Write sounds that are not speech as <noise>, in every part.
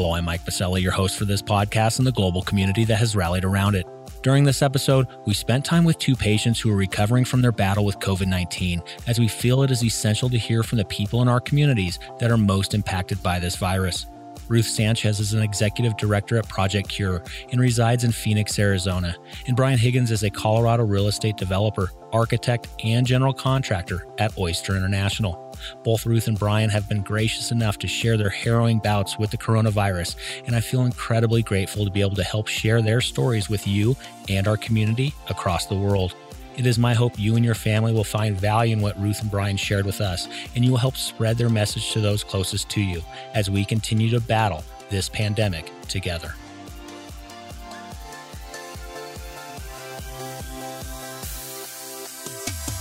Hello, I'm Mike Biselli, your host for this podcast and the global community that has rallied around it. During this episode, we spent time with two patients who are recovering from their battle with COVID 19, as we feel it is essential to hear from the people in our communities that are most impacted by this virus. Ruth Sanchez is an executive director at Project Cure and resides in Phoenix, Arizona. And Brian Higgins is a Colorado real estate developer, architect, and general contractor at Oyster International. Both Ruth and Brian have been gracious enough to share their harrowing bouts with the coronavirus, and I feel incredibly grateful to be able to help share their stories with you and our community across the world. It is my hope you and your family will find value in what Ruth and Brian shared with us, and you will help spread their message to those closest to you as we continue to battle this pandemic together.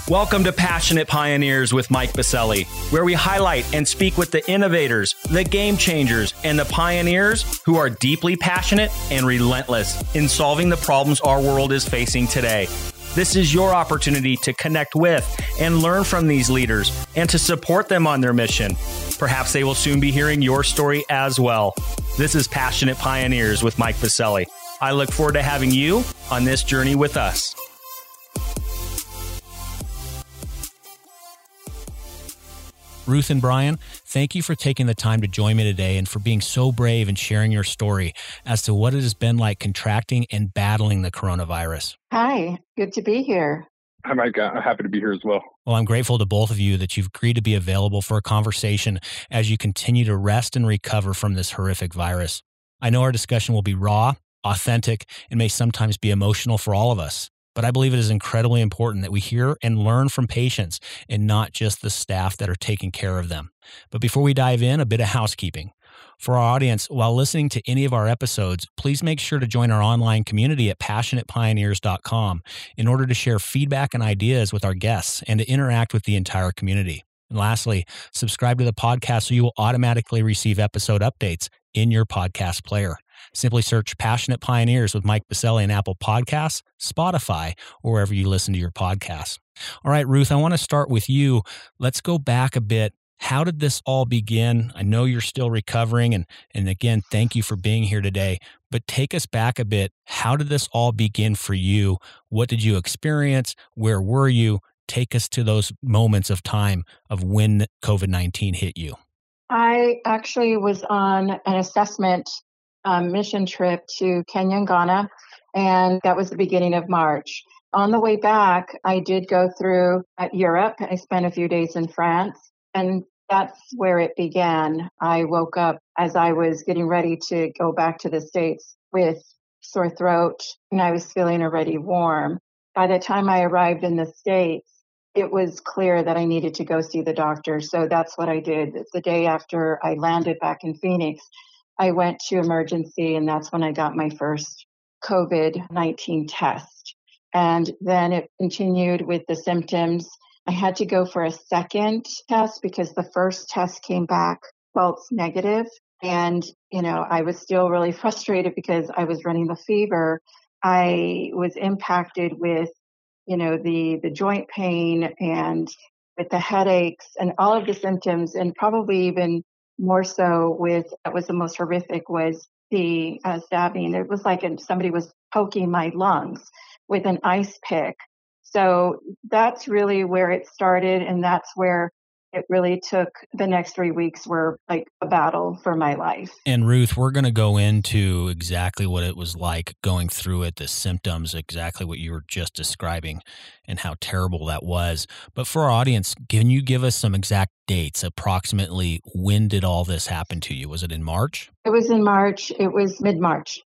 Welcome to Passionate Pioneers with Mike Biselli, where we highlight and speak with the innovators, the game changers, and the pioneers who are deeply passionate and relentless in solving the problems our world is facing today. This is your opportunity to connect with and learn from these leaders and to support them on their mission. Perhaps they will soon be hearing your story as well. This is Passionate Pioneers with Mike Biselli. I look forward to having you on this journey with us. Ruth and Brian, thank you for taking the time to join me today and for being so brave and sharing your story as to what it has been like contracting and battling the coronavirus. Hi, good to be here. Hi, Mike. I'm happy to be here as well. Well, I'm grateful to both of you that you've agreed to be available for a conversation as you continue to rest and recover from this horrific virus. I know our discussion will be raw, authentic, and may sometimes be emotional for all of us. But I believe it is incredibly important that we hear and learn from patients and not just the staff that are taking care of them. But before we dive in, a bit of housekeeping. For our audience, while listening to any of our episodes, please make sure to join our online community at passionatepioneers.com in order to share feedback and ideas with our guests and to interact with the entire community. And lastly, subscribe to the podcast so you will automatically receive episode updates in your podcast player. Simply search Passionate Pioneers with Mike Biselli in Apple Podcasts, Spotify, or wherever you listen to your podcasts. All right, Ruth, I want to start with you. Let's go back a bit. How did this all begin? I know you're still recovering, and, and again, thank you for being here today. But take us back a bit. How did this all begin for you? What did you experience? Where were you? Take us to those moments of time of when COVID 19 hit you. I actually was on an assessment um, mission trip to Kenya and Ghana, and that was the beginning of March. On the way back, I did go through at Europe. I spent a few days in France, and that's where it began. I woke up as I was getting ready to go back to the States with sore throat, and I was feeling already warm. By the time I arrived in the States, it was clear that I needed to go see the doctor. So that's what I did. The day after I landed back in Phoenix, I went to emergency, and that's when I got my first COVID 19 test. And then it continued with the symptoms. I had to go for a second test because the first test came back false negative. And, you know, I was still really <laughs> frustrated because I was running the fever. I was impacted with, you know, the, the joint pain and with the headaches and all of the symptoms and probably even more so with what was the most horrific was the uh, stabbing. It was like somebody was poking my lungs with an ice pick. So that's really where it started, and that's where it really took the next three weeks were like a battle for my life. And Ruth, we're going to go into exactly what it was like going through it, the symptoms, exactly what you were just describing, and how terrible that was. But for our audience, can you give us some exact dates, approximately when did all this happen to you? Was it in March? It was in March. It was mid March.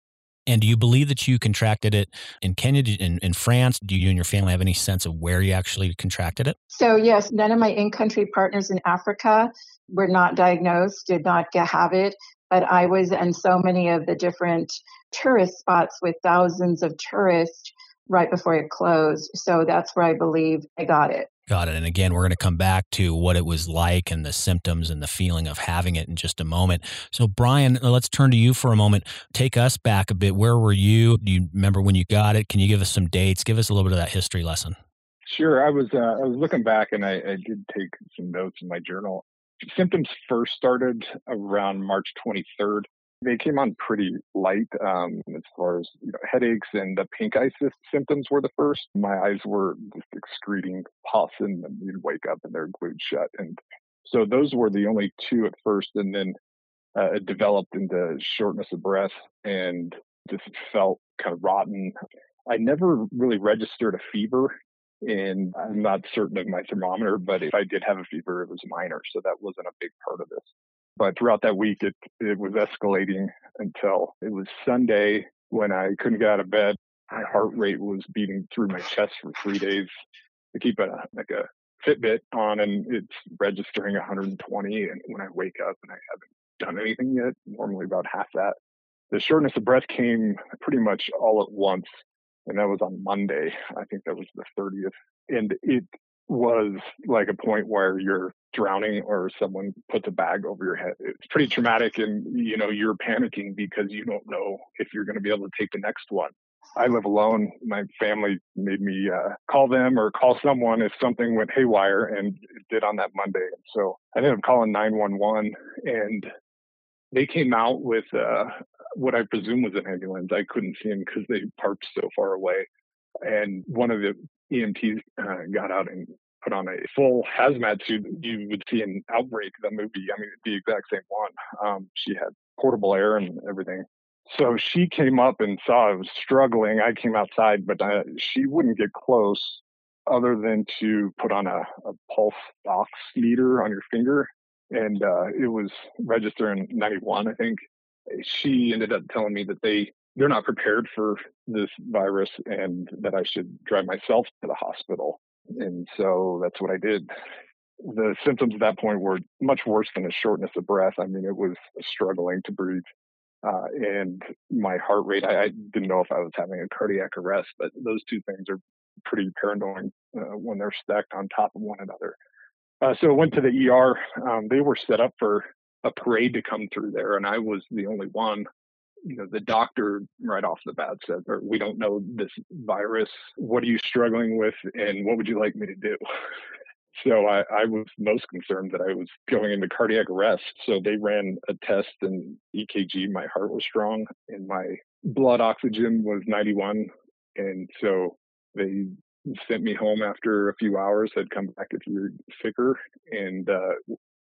And do you believe that you contracted it in Kenya, in, in France? Do you and your family have any sense of where you actually contracted it? So, yes, none of my in country partners in Africa were not diagnosed, did not get, have it. But I was in so many of the different tourist spots with thousands of tourists right before it closed. So that's where I believe I got it. Got it. And again, we're going to come back to what it was like and the symptoms and the feeling of having it in just a moment. So, Brian, let's turn to you for a moment. Take us back a bit. Where were you? Do you remember when you got it? Can you give us some dates? Give us a little bit of that history lesson. Sure. I was uh, I was looking back and I, I did take some notes in my journal. Symptoms first started around March 23rd. They came on pretty light um, as far as you know, headaches and the pink eye symptoms were the first. My eyes were just excreting pus, and you'd wake up and they're glued shut. And so those were the only two at first, and then uh, it developed into shortness of breath and just felt kind of rotten. I never really registered a fever and I'm not certain of my thermometer, but if I did have a fever, it was minor. So that wasn't a big part of this. But throughout that week, it, it was escalating until it was Sunday when I couldn't get out of bed. My heart rate was beating through my chest for three days. I keep a, like a Fitbit on and it's registering 120. And when I wake up and I haven't done anything yet, normally about half that. The shortness of breath came pretty much all at once and that was on Monday. I think that was the 30th. And it was like a point where you're drowning or someone puts a bag over your head. It's pretty traumatic and you know, you're panicking because you don't know if you're going to be able to take the next one. I live alone. My family made me uh, call them or call someone if something went haywire, and it did on that Monday. So I ended up calling 911, and they came out with uh, what I presume was an ambulance. I couldn't see them because they parked so far away. And one of the EMTs uh, got out and put on a full hazmat suit you would see in Outbreak, the movie. I mean, the exact same one. Um, she had portable air and everything. So she came up and saw I was struggling. I came outside, but uh, she wouldn't get close other than to put on a, a pulse ox meter on your finger. And uh, it was registering 91, I think she ended up telling me that they they're not prepared for this virus and that I should drive myself to the hospital. And so that's what I did. The symptoms at that point were much worse than a shortness of breath. I mean, it was struggling to breathe. Uh, and my heart rate, I, I, didn't know if I was having a cardiac arrest, but those two things are pretty paranoid uh, when they're stacked on top of one another. Uh, so I went to the ER. Um, they were set up for a parade to come through there, and I was the only one. You know, the doctor right off the bat said, "We don't know this virus. What are you struggling with, and what would you like me to do?" <laughs> So I, I, was most concerned that I was going into cardiac arrest. So they ran a test and EKG. My heart was strong and my blood oxygen was 91. And so they sent me home after a few hours. Said come back if you're sicker. And uh,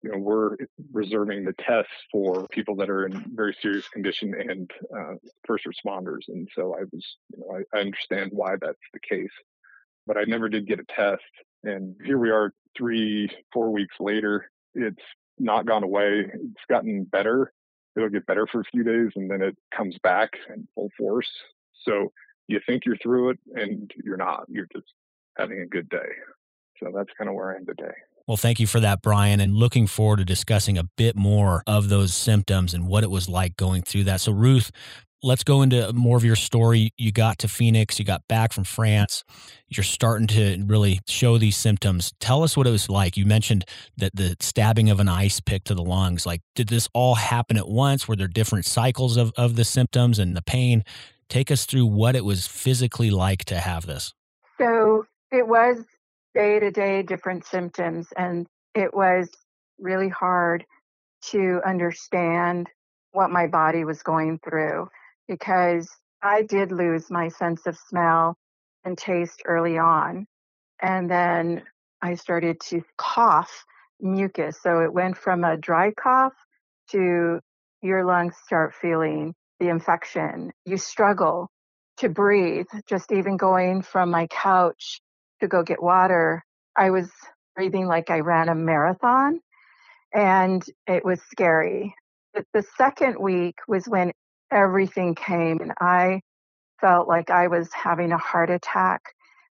you know, we're reserving the tests for people that are in very serious condition and uh, first responders. And so I was, you know, I, I understand why that's the case, but I never did get a test. And here we are three, four weeks later. It's not gone away. It's gotten better. It'll get better for a few days and then it comes back in full force. So you think you're through it and you're not. You're just having a good day. So that's kind of where I am today. Well, thank you for that, Brian, and looking forward to discussing a bit more of those symptoms and what it was like going through that. So, Ruth, let's go into more of your story. You got to Phoenix, you got back from France, you're starting to really show these symptoms. Tell us what it was like. You mentioned that the stabbing of an ice pick to the lungs. Like, did this all happen at once? Were there different cycles of, of the symptoms and the pain? Take us through what it was physically like to have this. So, it was day to day different symptoms. And it was really hard to understand what my body was going through because I did lose my sense of smell and taste early on. And then I started to cough mucus. So it went from a dry cough to your lungs start feeling the infection. You struggle to breathe, just even going from my couch to go get water, I was breathing like I ran a marathon and it was scary. But the second week was when everything came and I felt like I was having a heart attack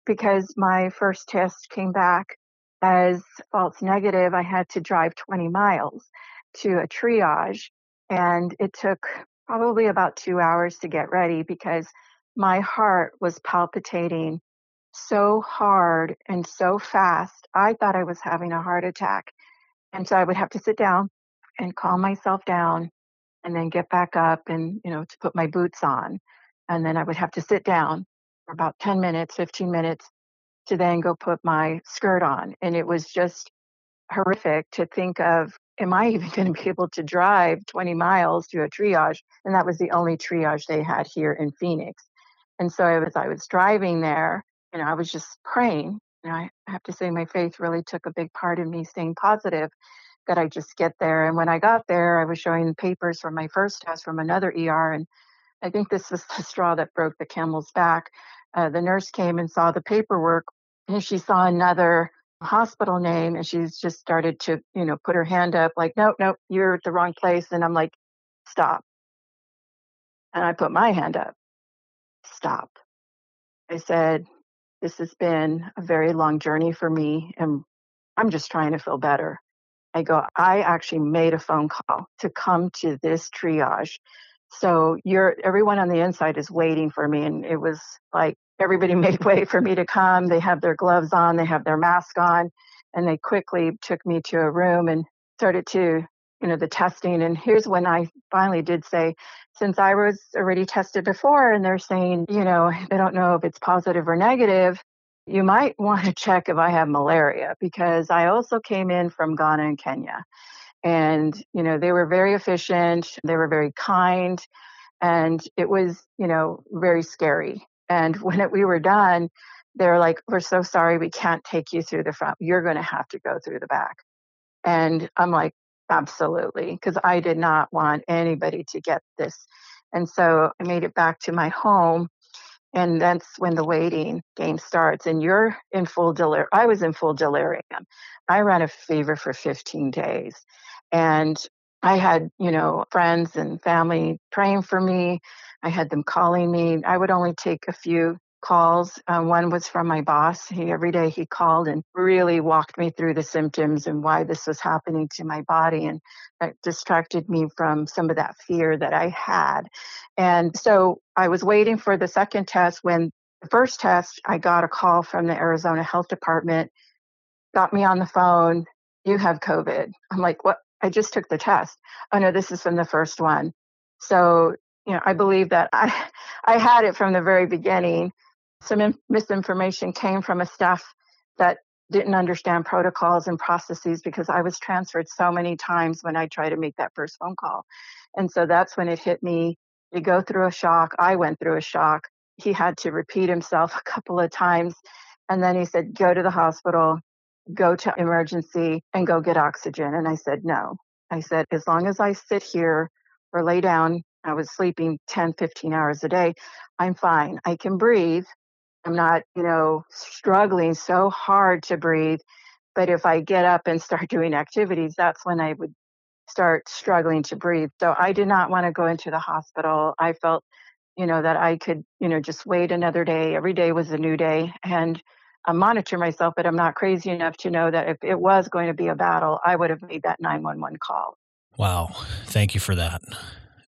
because my first test came back as false negative. I had to drive 20 miles to a triage and it took probably about two hours to get ready because my heart was palpitating so hard and so fast. I thought I was having a heart attack. And so I would have to sit down and calm myself down and then get back up and, you know, to put my boots on. And then I would have to sit down for about 10 minutes, 15 minutes to then go put my skirt on. And it was just horrific to think of am I even <laughs> going to be able to drive 20 miles to a triage? And that was the only triage they had here in Phoenix. And so as I was driving there, you know, I was just praying. And I have to say, my faith really took a big part in me staying positive that I just get there. And when I got there, I was showing papers from my first test from another ER. And I think this was <laughs> the straw that broke the camel's back. Uh, the nurse came and saw the paperwork, and she saw another hospital name, and she's just started to, you know, put her hand up, like, nope, nope, you're at the wrong place. And I'm like, stop. And I put my hand up, stop. I said, this has been a very long journey for me, and I'm just trying to feel better. I go, I actually made a phone call to come to this triage. So you're everyone on the inside is waiting for me. And it was like everybody <laughs> made way for me to come. They have their gloves on, they have their mask on, and they quickly took me to a room and started to, you know, the testing. And here's when I finally did say, since I was already tested before and they're saying, you know, they don't know if it's positive or negative, you might <laughs> want to check if I have malaria because I also came in from Ghana and Kenya. And, you know, they were very efficient, they were very kind, and it was, you know, very scary. And <laughs> when it, we were done, they're like, We're so sorry, we can't take you through the front. You're going to have to go through the back. And I'm like, Absolutely, because I did not want anybody to get this. And so I made it back to my home and that's when the waiting game starts and you're in full delirium i was in full delirium i ran a fever for 15 days and i had you know friends and family praying for me i had them calling me i would only take a few calls. Um, one was from my boss. He every day he called and really walked me through the symptoms and why this was happening to my body, and it distracted me from some of that fear that I had. And so I was waiting for the second test. When the first test, I got a call from the Arizona Health Department, got me on the phone. You have COVID. I'm like, what? I just took the test. Oh no, this is from the first one. So you know, I believe that I <laughs> I had it from the very beginning some in- misinformation came from a staff that didn't understand protocols and processes because I was transferred so many times when I tried to make that first phone call. And so that's when it hit me. You go through a shock. I went through a shock. He had to repeat himself <laughs> a couple of times. And then he said, go to the hospital, go to emergency, and go get oxygen. And I said, no. I said, as long as I sit here or lay down, I was sleeping 10, 15 hours a day, I'm fine. I can breathe. I'm not, you know, struggling so hard to breathe. But if I get up and start <laughs> doing activities, that's when I would start struggling to breathe. So I did not want to go into the hospital. I felt, you know, that I could, you know, just wait another day. Every day was a new day and I monitor myself, but I'm not crazy enough to know that if it was going to be a battle, I would have made that 911 call. Wow. Thank you for that.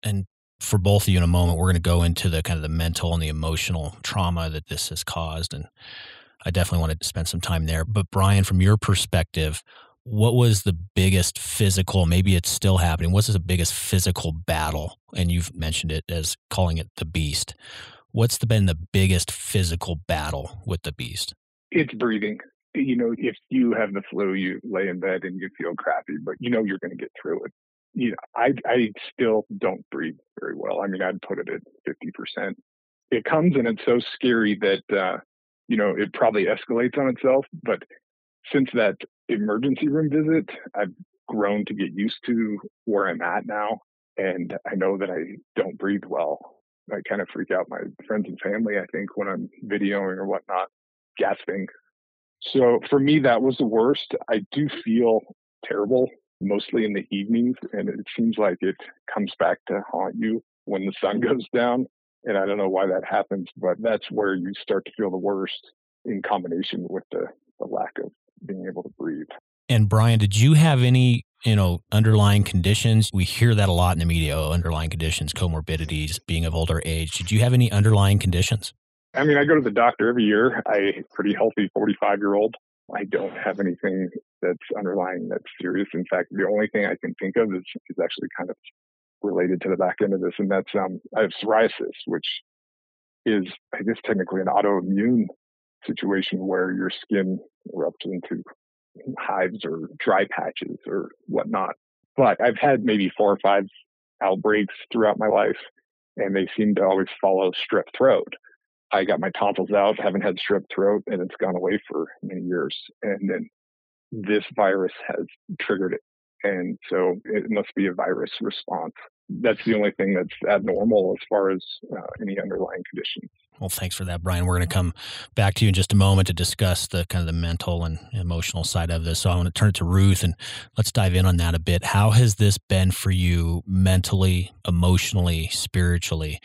And for both of you in a moment, we're going to go into the kind of the mental and the emotional trauma that this has caused. And I definitely wanted to spend some time there. But Brian, from your perspective, what was the biggest physical, maybe it's still happening, what's the biggest physical battle? And you've mentioned it as calling it the beast. What's the, been the biggest physical battle with the beast? It's breathing. You know, if you have the flu, you lay in bed and you feel crappy, but you know you're going to get through it you know, I, I still don't breathe very well. I mean, I'd put it at 50%. It comes and it's so scary that, uh, you know, it probably escalates on itself. But since that emergency room visit, I've grown to get used to where I'm at now. And I know that I don't breathe well. I kind of freak out my friends and family, I think, when I'm videoing or whatnot, gasping. So for me, that was the worst. I do feel terrible mostly in the evenings, and it seems like it comes back to haunt you when the sun <laughs> goes down. And I don't know why that happens, but that's where you start to feel the worst in combination with the, the lack of being able to breathe. And Brian, did you have any, you know, underlying conditions? We hear that a lot in the media, oh, underlying conditions, comorbidities, being of older age. Did you have any underlying conditions? I mean, I go to the doctor every year. I pretty healthy 45 year old. I don't have anything that's underlying that's serious. In fact, the only thing I can think of is, is actually kind of related to the back end of this, and that's um, I have psoriasis, which is, I guess, technically an autoimmune situation where your skin erupts into hives or dry patches or whatnot. But I've had maybe four or five outbreaks throughout my life, and they seem to always follow strep throat. I got my tonsils out, haven't had strep throat, and it's gone away for many years. And then this virus has triggered it. And so it must be a virus response. That's the only thing that's abnormal as far as uh, any underlying condition. Well, thanks for that, Brian. We're going to come back to you in just a moment to discuss the kind of the mental and emotional side of this. So I want to turn it to Ruth and let's dive in on that a bit. How has this been for you mentally, emotionally, spiritually?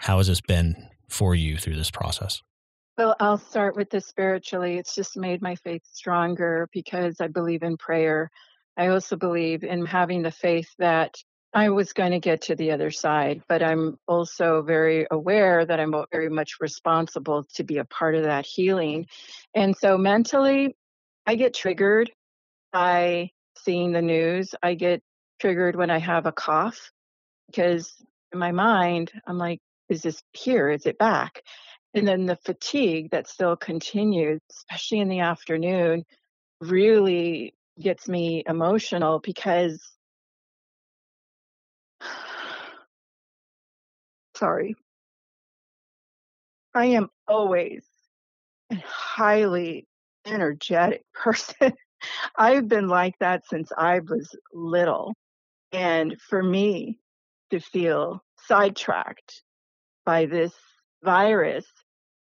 How has this been for you through this process? Well, I'll start with the spiritually. It's just made my faith stronger because I believe in prayer. I also believe in having the faith that I was going to get to the other side, but I'm also very aware that I'm very much responsible to be a part of that healing. And so mentally, I get triggered by seeing the news. I get triggered when I have a cough because in my mind, I'm like, is this here? Is it back? And then the fatigue that still continues, especially in the afternoon, really gets me emotional because <sighs> sorry. I am always a highly energetic <laughs> person. I've been like that since I was little. And for me to feel sidetracked by this virus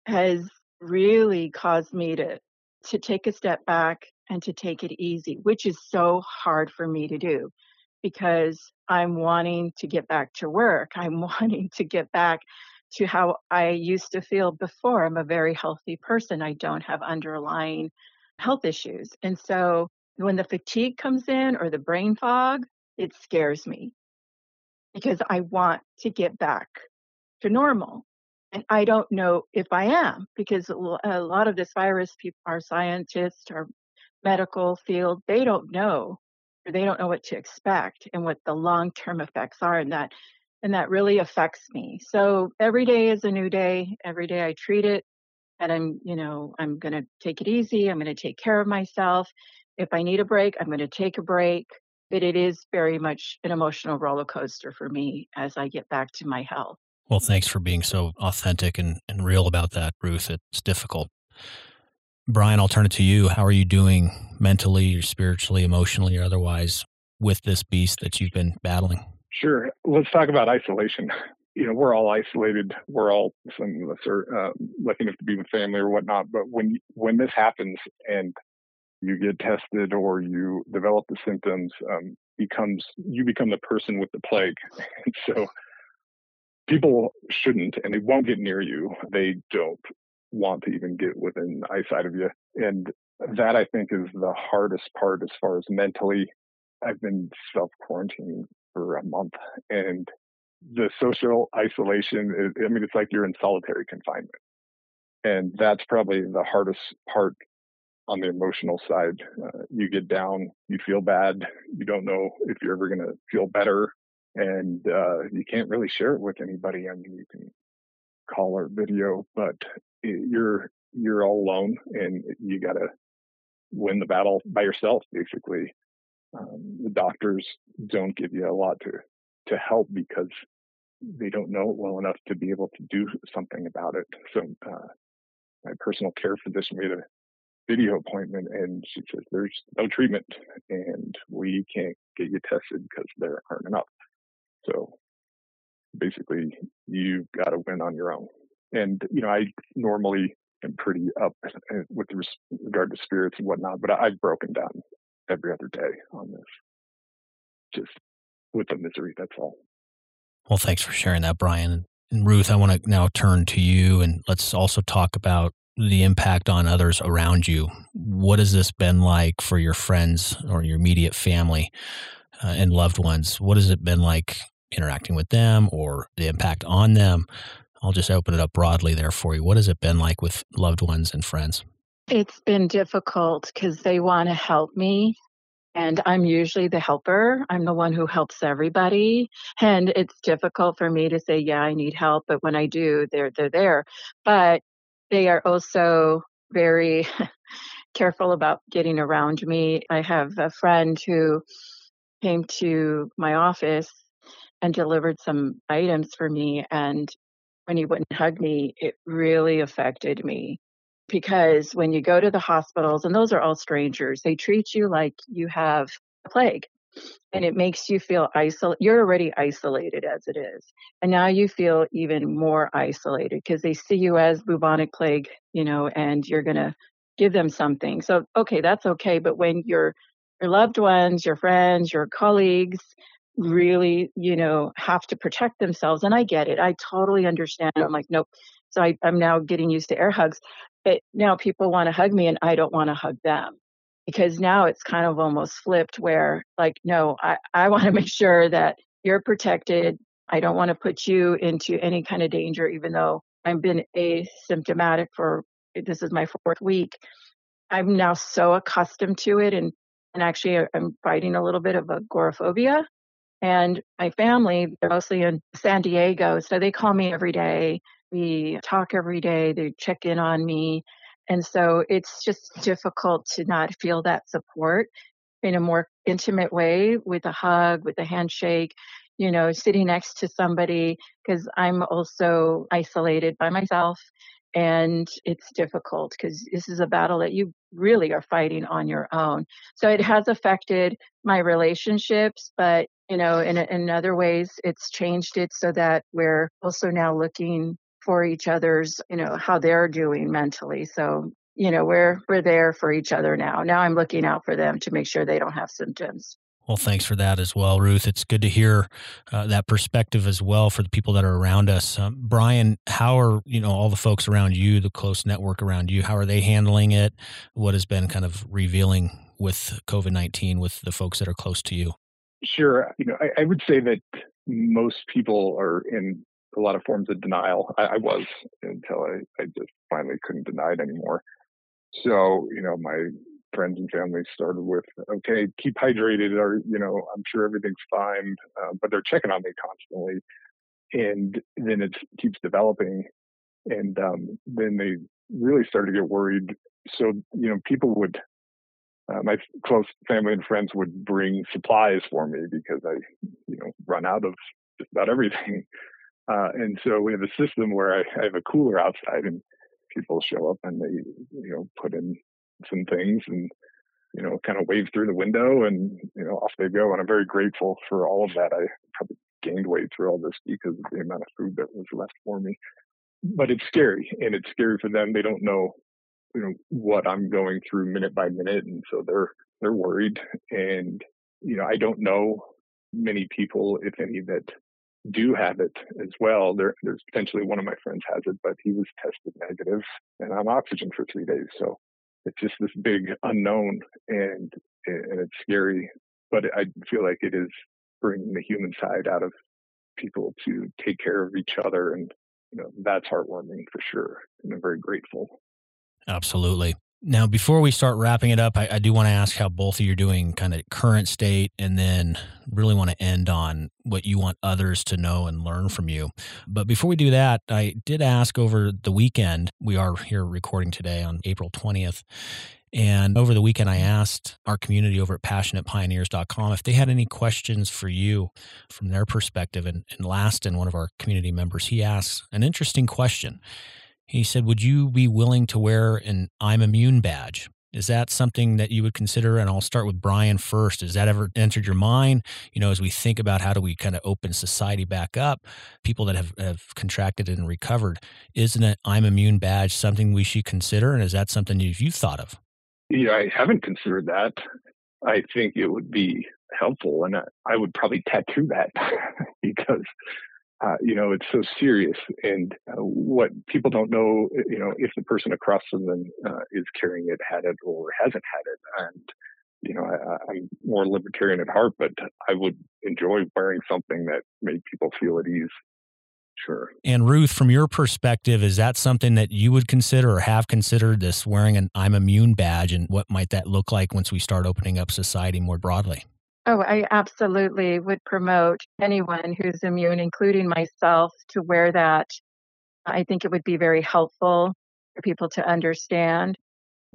has really caused me to to take a step back and to take it easy, which is so hard for me to do because I'm wanting to get back to work. I'm <laughs> wanting to get back to how I used to feel before. I'm a very healthy person. I don't have underlying health issues. And so when the fatigue comes in or the brain fog, it scares me because I want to get back to normal. And I don't know if I am because a lot of this virus, people, our scientists, our medical field, they don't know or they don't know what to expect and what the long-term effects are and that and that really affects me. So every day is a new day. Every day i treat it and i'm you know i'm going to take it easy. I'm going to take care of myself. If i need a break i'm going to take a break but it is very much an emotional roller coaster for me as i get back to my health well thanks for being so authentic and, and real about that ruth it's difficult Brian, I'll turn it to you. How are you doing mentally or spiritually, emotionally, or otherwise with this beast that you've been battling? Sure. Let's talk about isolation. You know, we're all isolated. We're all some of us are uh, lucky enough to be with family or whatnot. But when when this happens and you get tested or you develop the symptoms, um, becomes you become the person with the plague. <laughs> So people shouldn't and they won't get near you. They don't want to even get within eyesight of you. And that I think is the hardest part as far as mentally. I've been self quarantining for a month and the social isolation is, I mean, it's like you're in solitary confinement. And that's probably the hardest part on the emotional side. Uh, you get down, you feel bad, you don't know if you're ever going to feel better, and uh, you can't really share it with anybody. I mean, you can call or video, but you're you're all alone and you got to win the battle by yourself basically. Um, the doctors don't give you a lot to to help because they don't know it well enough to be able to do something about it. So uh, my personal care physician made a video appointment and she says there's no treatment and we can't get you tested because there aren't enough so basically you've got to win on your own and you know, I normally am pretty up uh, with regard to spirits and whatnot, but I've broken down every other day on this, just with the misery. That's all. Well, thanks for sharing that, Brian. And Ruth, I want to now turn to you and let's also talk about the impact on others around you. What has this been like for your friends or your immediate family uh, and loved ones? What has it been like interacting with them or the impact on them? I'll just open it up broadly there for you. What has it been like with loved ones and friends? It's been difficult because they want to help me. And I'm usually the helper. I'm the one who helps everybody. And it's difficult for me to say, yeah, I need help. But when I do, they're, they're there. But they are also very <laughs> careful about getting around me. I have a friend who came to my office and delivered some items for me. And when he wouldn't hug me, it really affected me because when you go to the hospitals, and those are all strangers, they treat you like you have a plague and it makes you feel isolated. You're already isolated as it is. And now you feel even more isolated because they see you as bubonic plague, you know, and you're going to give them something. So, okay, that's okay. But when your, your loved ones, your friends, your colleagues really, you know, have to protect themselves, and I get it. I totally understand. I'm like, nope. So I, I'm now getting used to air hugs. But now people want to hug me and I don't want to hug them because now it's kind of almost flipped where like no i, I want to <laughs> make sure that you're protected i don't want to put you into any kind of danger even though i've been asymptomatic for this is my fourth week i'm now so accustomed to it and and actually i'm fighting a little bit of agoraphobia and my family they're mostly in san diego so they call me every day we talk every day they check in on me and so it's just difficult to not feel that support in a more intimate way with a hug, with a handshake, you know, sitting next to somebody, because I'm also isolated by myself. And it's difficult because this is a battle that you really are fighting on your own. So it has affected my relationships, but you know, in, in other ways, it's changed it so that we're also now looking for each other's, you know, how they're doing mentally. So, you know, we're we're there for each other now. Now I'm looking out for them to make sure they don't have symptoms. Well, thanks for that as well, Ruth. It's good to hear uh, that perspective as well for the people that are around us. Um, Brian, how are you know all the folks around you, the close network around you? How are they handling it? What has been kind of revealing with COVID nineteen with the folks that are close to you? Sure, you know, I, I would say that most people are in a lot of forms of denial. I, I was until I, I just finally couldn't deny it anymore. So, you know, my friends and family started with, okay, keep hydrated, or, you know, I'm sure everything's fine. Uh, but they're checking on me constantly. And then it keeps developing. And um, then they really started to get worried. So, you know, people would, uh, my close family and friends would bring supplies for me because I, you know, run out of just about everything. <laughs> Uh, and so we have a system where I, I have a cooler outside and people show up and they, you know, put in some things and, you know, kind of wave through the window and, you know, off they go. And I'm very grateful for all of that. I probably gained weight through all this because of the amount of food that was left for me. But it's scary and it's scary for them. They don't know, you know, what I'm going through minute by minute. And so they're, they're worried. And, you know, I don't know many people, if any, that do have it as well. There, there's potentially one of my friends has it, but he was tested negative and on oxygen for three days. So it's just this big unknown and, and it's scary, but I feel like it is bringing the human side out of people to take care of each other. And, you know, that's heartwarming for sure. And I'm very grateful. Absolutely. Now, before we start wrapping it up, I, I do want to ask how both of you are doing, kind of current state, and then really want to end on what you want others to know and learn from you. But before we do that, I did ask over the weekend. We are here recording today on April 20th. And over the weekend, I asked our community over at passionatepioneers.com if they had any questions for you from their perspective. And, and last, and one of our community members, he asks an interesting question. He said, Would you be willing to wear an I'm immune badge? Is that something that you would consider? And I'll start with Brian first. Has that ever entered your mind? You know, as we think about how do we kind of open society back up, people that have, have contracted and recovered, isn't an I'm immune badge something we should consider? And is that something you've, you've thought of? Yeah, I haven't considered that. I think it would be helpful, and I would probably tattoo that <laughs> because uh, you know, it's so serious. And uh, what people don't know, uh, you know, if the person across from them uh, is carrying it, had it, or hasn't had it. And, you know, I, am more libertarian at heart, but I would enjoy wearing something that made people feel at ease. Sure. And Ruth, from your perspective, is that something that you would consider or have considered this wearing an I'm immune badge? And what might that look like once we start opening up society more broadly? Oh, I absolutely would promote anyone who's immune, including myself, to wear that. I think it would be very helpful for people to understand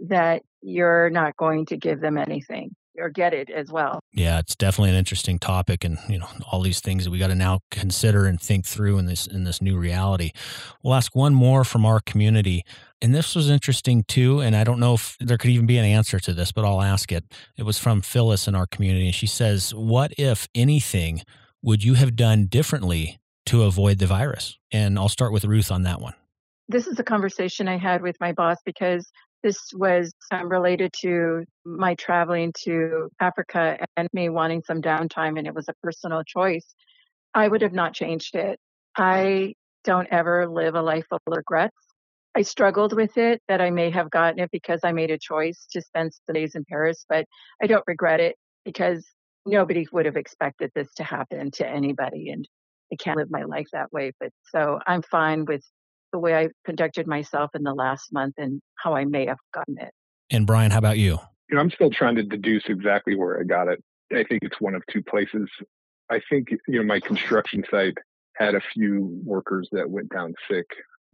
that you're not going to give them anything. Or get it as well. Yeah, it's definitely an interesting topic, and you know all these things that we got to now consider and think through in this in this new reality. We'll ask one more from our community, and this was interesting too. And I don't know if there could even be an answer to this, but I'll ask it. It was from Phyllis in our community, and she says, "What if anything would you have done differently to avoid the virus?" And I'll start with Ruth on that one. This is a conversation I had with my boss because this was um, related to my traveling to Africa and me wanting some downtime, and it was a personal choice. I would have not changed it. I don't ever live a life of regrets. I struggled with it that I may have gotten it because I made a choice to spend some days in Paris, but I don't regret it because nobody would have expected this to happen to anybody. And I can't live my life that way. But so I'm fine with the way I conducted myself in the last month and how I may have gotten it. And Brian, how about you? You know, I'm still trying to deduce exactly where I got it. I think it's one of two places. I think, you know, my construction site had a few workers that went down sick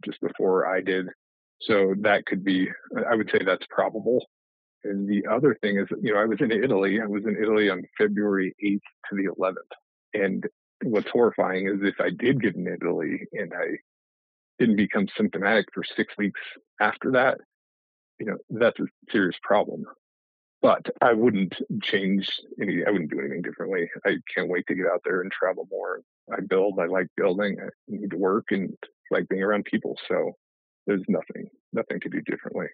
just before I did. So that could be, I would say that's probable. And the other thing is, you know, I was in Italy. I was in Italy on February 8th to the 11th. And what's horrifying is if I did get in Italy and I didn't become symptomatic for six weeks after that, you know, that's a serious problem. But I wouldn't change any, I wouldn't do anything differently. I can't wait to get out there and travel more. I build, I like building, I need to work and like being around people. So there's nothing, nothing to do differently.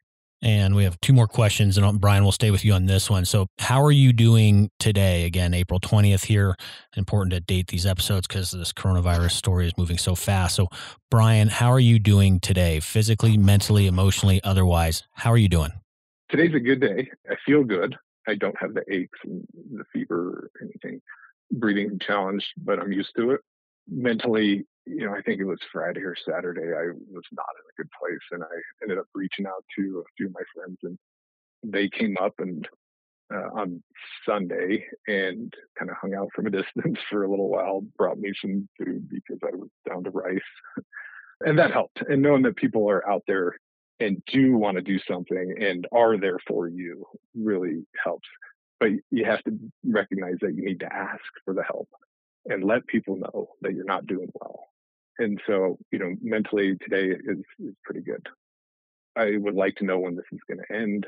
And we have two more questions, and Brian will stay with you on this one. So, how are you doing today? Again, April 20th here. Important to date these episodes because this coronavirus story is moving so fast. So, Brian, how are you doing today? Physically, mentally, emotionally, otherwise? How are you doing? Today's a good day. I feel good. I don't have the aches and the fever or anything. Breathing challenged, but I'm used to it. Mentally, you know, I think it was Friday or Saturday, I was not in a good place. And I ended up reaching out to a few of my friends and they came up and uh, on Sunday and kind of hung out from a <laughs> distance for a little while, brought me some food because I was down to rice. and that helped. And knowing that people are out there and do want to do something and are there for you really helps. But you have to recognize that you need to ask for the help and let people know that you're not doing well and so, you know, mentally today is, is pretty good. I would like to know when this is going to end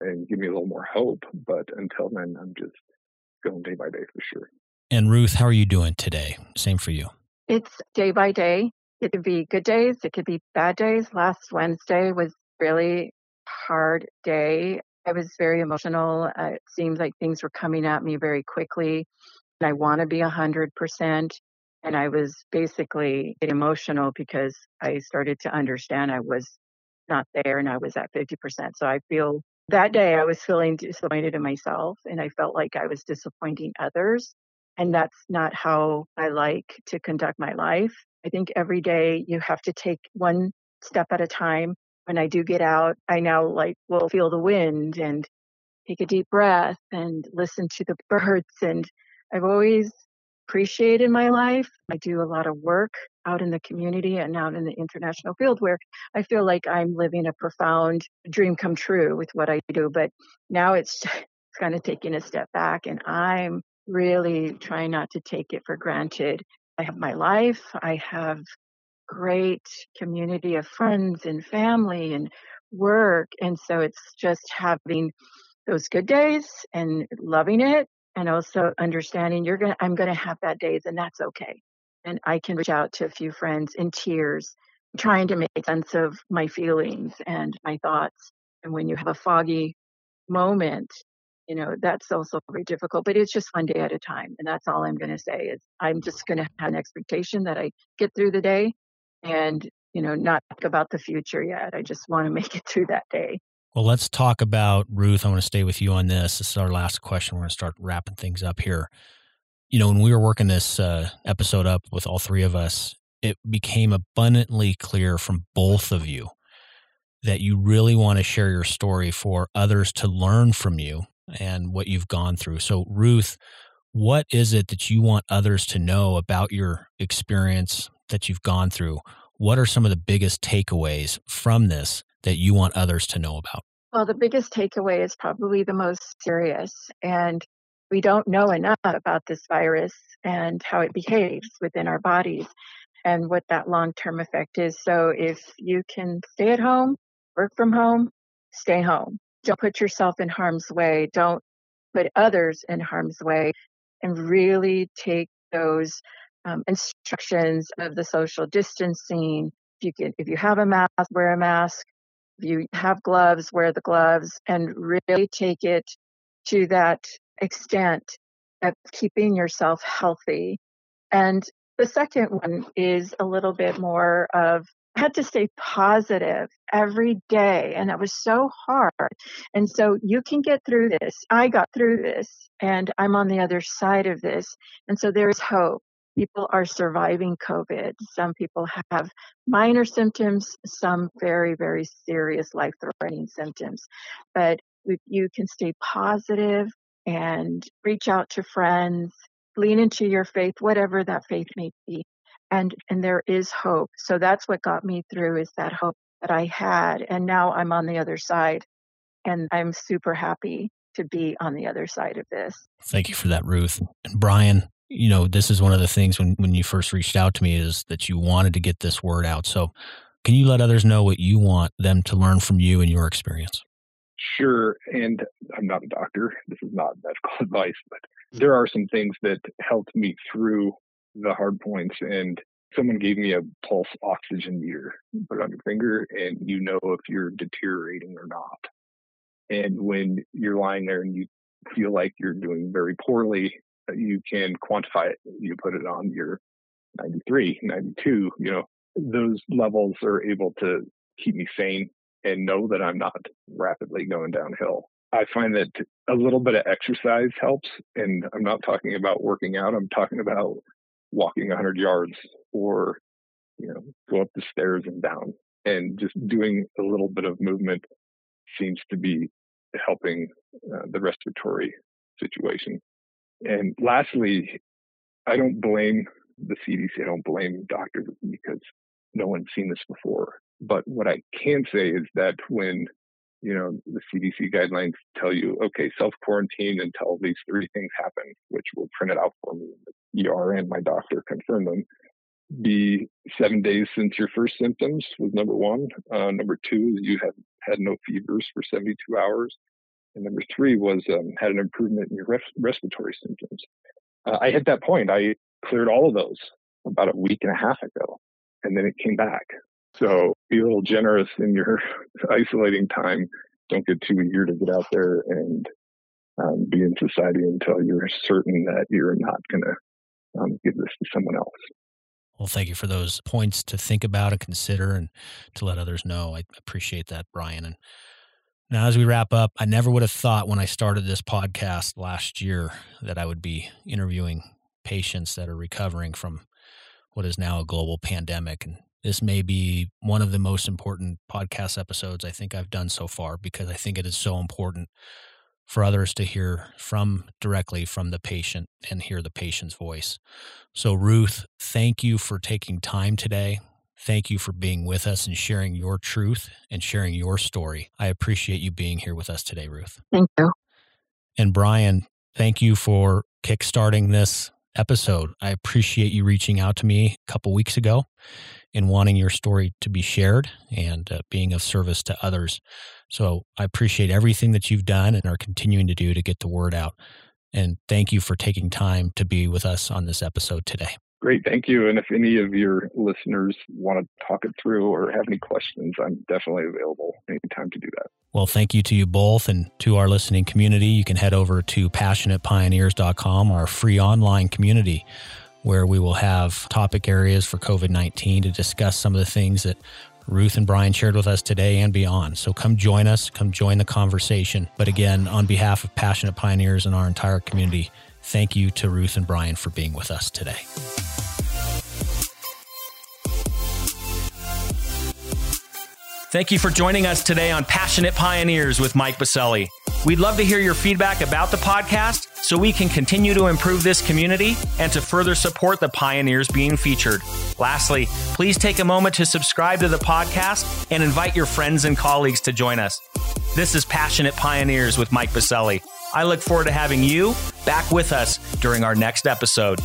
and give me a little more hope. But until then, I'm just going day by day for sure. And Ruth, how are you doing today? Same for you. It's day by day. It could be good days. It could be bad days. Last Wednesday was really hard day. I was very emotional. Uh, it seemed like things were coming at me very quickly. And I want to be a hundred percent. And I was basically emotional because I started to understand I was not there and I was at 50%. So I feel that day I was feeling disappointed in myself and I felt like I was disappointing others. And that's not how I like to conduct my life. I think every day you have to take one step at a time. When I do get out, I now like will feel the wind and take a deep breath and listen to the <laughs> birds. And I've always appreciate in my life. I do a lot of work out in the community and out in the international field where I feel like I'm living a profound dream come true with what I do. But now it's, <laughs> it's kind of taking a step back and I'm really trying not to take it for granted. I have my life. I have great community of friends and family and work. And so it's just having those good days and loving it and also understanding you're going to I'm going to have bad days and that's okay. And I can reach out to a few friends in tears trying to make sense of my feelings and my thoughts. And when you have a foggy moment, you know, that's also very difficult, but it's just one day at a time. And that's all I'm going to say is I'm just going to have an expectation that I get through the day and, you know, not think about the future yet. I just want to <laughs> make it through that day. Well, let's talk about Ruth. I want to stay with you on this. This is our last question. We're going to start wrapping things up here. You know, when we were working this uh, episode up with all three of us, it became abundantly clear from both of you that you really want to share your story for others to learn from you and what you've gone through. So, Ruth, what is it that you want others to know about your experience that you've gone through? What are some of the biggest takeaways from this that you want others to know about? Well, the biggest takeaway is probably the most serious. And we don't know enough about this virus and how it behaves within our bodies and what that long term effect is. So if you can stay at home, work from home, stay home. Don't put yourself in harm's way. Don't put others in harm's way and really take those um, instructions of the social distancing. If you can, if you have a mask, wear a mask. You have gloves, wear the gloves and really take it to that extent of keeping yourself healthy. And the second one is a little bit more of I had to stay positive every day and that was so hard. And so you can get through this. I got through this and I'm on the other side of this. And so there is hope. People are surviving COVID. Some people have minor symptoms, some very, very serious life threatening symptoms. But you can stay positive and reach out to friends, lean into your faith, whatever that faith may be. And, and there is hope. So that's what got me through is that hope that I had. And now I'm on the other side and I'm super happy to be on the other side of this. Thank you for that, Ruth. And Brian, you know, this is one of the things when, when you first reached out to me is that you wanted to get this word out. So can you let others know what you want them to learn from you and your experience? Sure. And I'm not a doctor. This is not medical <laughs> advice, but hmm. there are some things that helped me through the hard points. And someone gave me a pulse oxygen meter, put it on your finger, and you know if you're deteriorating or not. And when you're lying there and you feel like you're doing very poorly, you can quantify it. You put it on your 93, 92, you know, those levels are able to keep me sane and know that I'm not rapidly going downhill. I find that a little bit of exercise helps. And I'm not talking about working out. I'm talking about walking 100 yards or, you know, go up the stairs and down. And just doing a little bit of movement seems to be helping uh, the respiratory situation. And lastly, I don't blame the CDC. I don't blame doctors because no one's seen this before. But what I can say is that when, you know, the CDC guidelines tell you, okay, self quarantine until these three things happen, which will print it out for me, the ER and my doctor confirm them. Be seven days since your first symptoms was number one. Uh, number two you had had no fevers for 72 hours. And number three was um, had an improvement in your res- respiratory symptoms. Uh, I hit that point. I cleared all of those about a week and a half ago, and then it came back. So be a little generous in your <laughs> isolating time. Don't get too eager to get out there and um, be in society until you're certain that you're not going to um, give this to someone else. Well, thank you for those points to think about and consider and to let others know. I appreciate that, Brian. And now, as we wrap up, I never would have thought when I started this podcast last year that I would be interviewing patients that are recovering from what is now a global pandemic and this may be one of the most important podcast episodes I think I've done so far because I think it is so important for others to hear from directly from the patient and hear the patient's voice. So, Ruth, thank you for taking time today. Thank you for being with us and sharing your truth and sharing your story. I appreciate you being here with us today, Ruth. Thank you. And Brian, thank you for kickstarting this episode. I appreciate you reaching out to me a couple weeks ago and wanting your story to be shared and uh, being of service to others. So I appreciate everything that you've done and are continuing to do to get the word out. And thank you for taking time to be with us on this episode today. Great. Thank you. And if any of your listeners want to talk it through or have any questions, I'm definitely available anytime to do that. Well, thank you to you both and to our listening community. You can head over to passionatepioneers.com, our free online community where we will have topic areas for COVID 19 to discuss some of the things that Ruth and Brian shared with us today and beyond. So come join us, come join the conversation. But again, on behalf of Passionate Pioneers and our entire community, thank you to Ruth and Brian for being with us today. Thank you for joining us today on Passionate Pioneers with Mike Biselli. We'd love to hear your feedback about the podcast so we can continue to improve this community and to further support the pioneers being featured. Lastly, please take a moment to subscribe to the podcast and invite your friends and colleagues to join us. This is Passionate Pioneers with Mike Biselli. I look forward to having you back with us during our next episode.